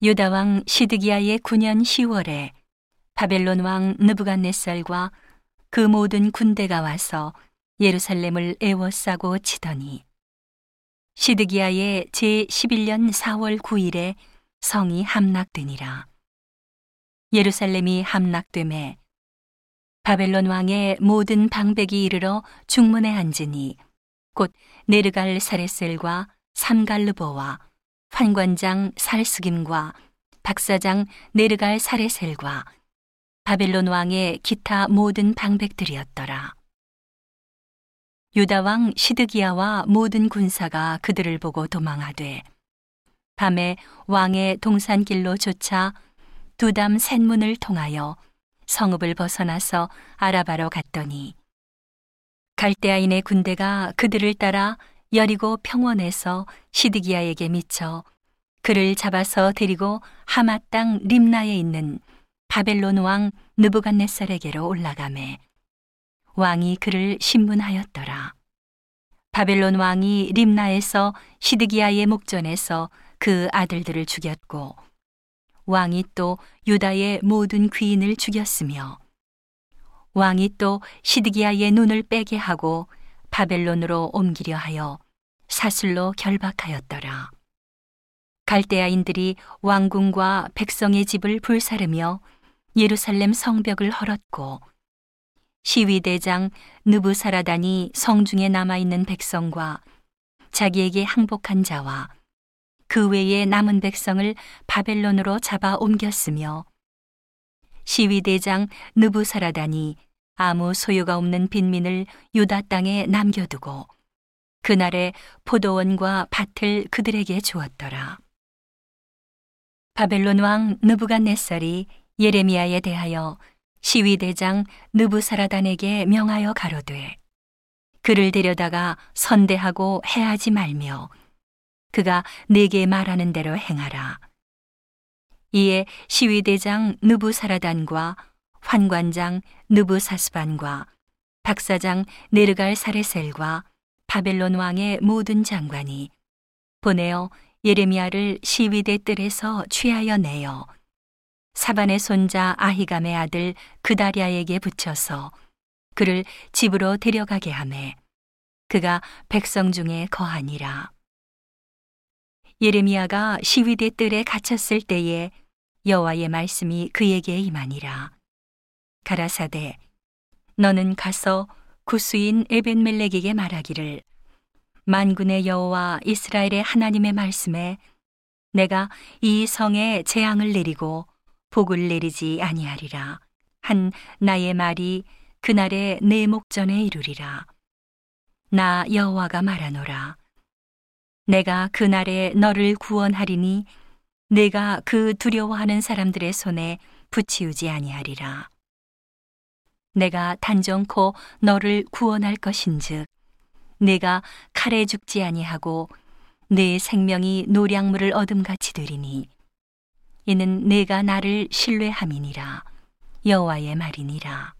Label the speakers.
Speaker 1: 유다 왕 시드기야의 9년 10월에 바벨론 왕 느부갓네살과 그 모든 군대가 와서 예루살렘을 애워싸고 치더니 시드기야의 제 11년 4월 9일에 성이 함락되니라. 예루살렘이 함락됨에 바벨론 왕의 모든 방백이 이르러 중문에 앉으니 곧 네르갈 사레셀과 삼갈르보와 환관장 살스김과 박사장 네르갈 사레셀과 바벨론 왕의 기타 모든 방백들이었더라. 유다 왕 시드기야와 모든 군사가 그들을 보고 도망하되 밤에 왕의 동산길로 쫓아 두담 셋문을 통하여 성읍을 벗어나서 아라바로 갔더니 갈대아인의 군대가 그들을 따라 여리고 평원에서 시드기야에게 미쳐 그를 잡아서 데리고 하마 땅 림나에 있는 바벨론 왕 느부갓네살에게로 올라가매 왕이 그를 신문하였더라. 바벨론 왕이 림나에서 시드기야의 목전에서 그 아들들을 죽였고 왕이 또 유다의 모든 귀인을 죽였으며 왕이 또 시드기야의 눈을 빼게 하고 바벨론으로 옮기려 하여 사슬로 결박하였더라. 갈대아인들이 왕궁과 백성의 집을 불사르며 예루살렘 성벽을 헐었고 시위대장 느부사라단이 성중에 남아있는 백성과 자기에게 항복한 자와 그 외에 남은 백성을 바벨론으로 잡아 옮겼으며 시위대장 느부사라단이 아무 소유가 없는 빈민을 유다 땅에 남겨두고 그날에 포도원과 밭을 그들에게 주었더라. 바벨론 왕 느부갓네살이 예레미야에 대하여 시위대장 느부사라단에게 명하여 가로되 그를 데려다가 선대하고 해하지 말며 그가 내게 말하는 대로 행하라. 이에 시위대장 느부사라단과 환관장 느부사스반과 박사장 네르갈 사레셀과 바벨론 왕의 모든 장관이 보내어 예레미야를 시위대 뜰에서 취하여 내어 사반의 손자 아히감의 아들 그다리아에게 붙여서 그를 집으로 데려가게 하매 그가 백성 중에 거하니라. 예레미야가 시위대 뜰에 갇혔을 때에 여호와의 말씀이 그에게 임하니라. 가라사대 너는 가서 구스인 에벤멜렉에게 말하기를 만군의 여호와 이스라엘의 하나님의 말씀에 내가 이 성에 재앙을 내리고 복을 내리지 아니하리라. 한 나의 말이 그날에 내 목전에 이르리라. 나 여호와가 말하노라. 내가 그날에 너를 구원하리니 내가 그 두려워하는 사람들의 손에 붙이우지 아니하리라. 내가 단정코 너를 구원할 것인즉 내가 칼에 죽지 아니하고 내 생명이 노량물을 얻음같이 되리니 이는 내가 나를 신뢰함이니라 여호와의 말이니라.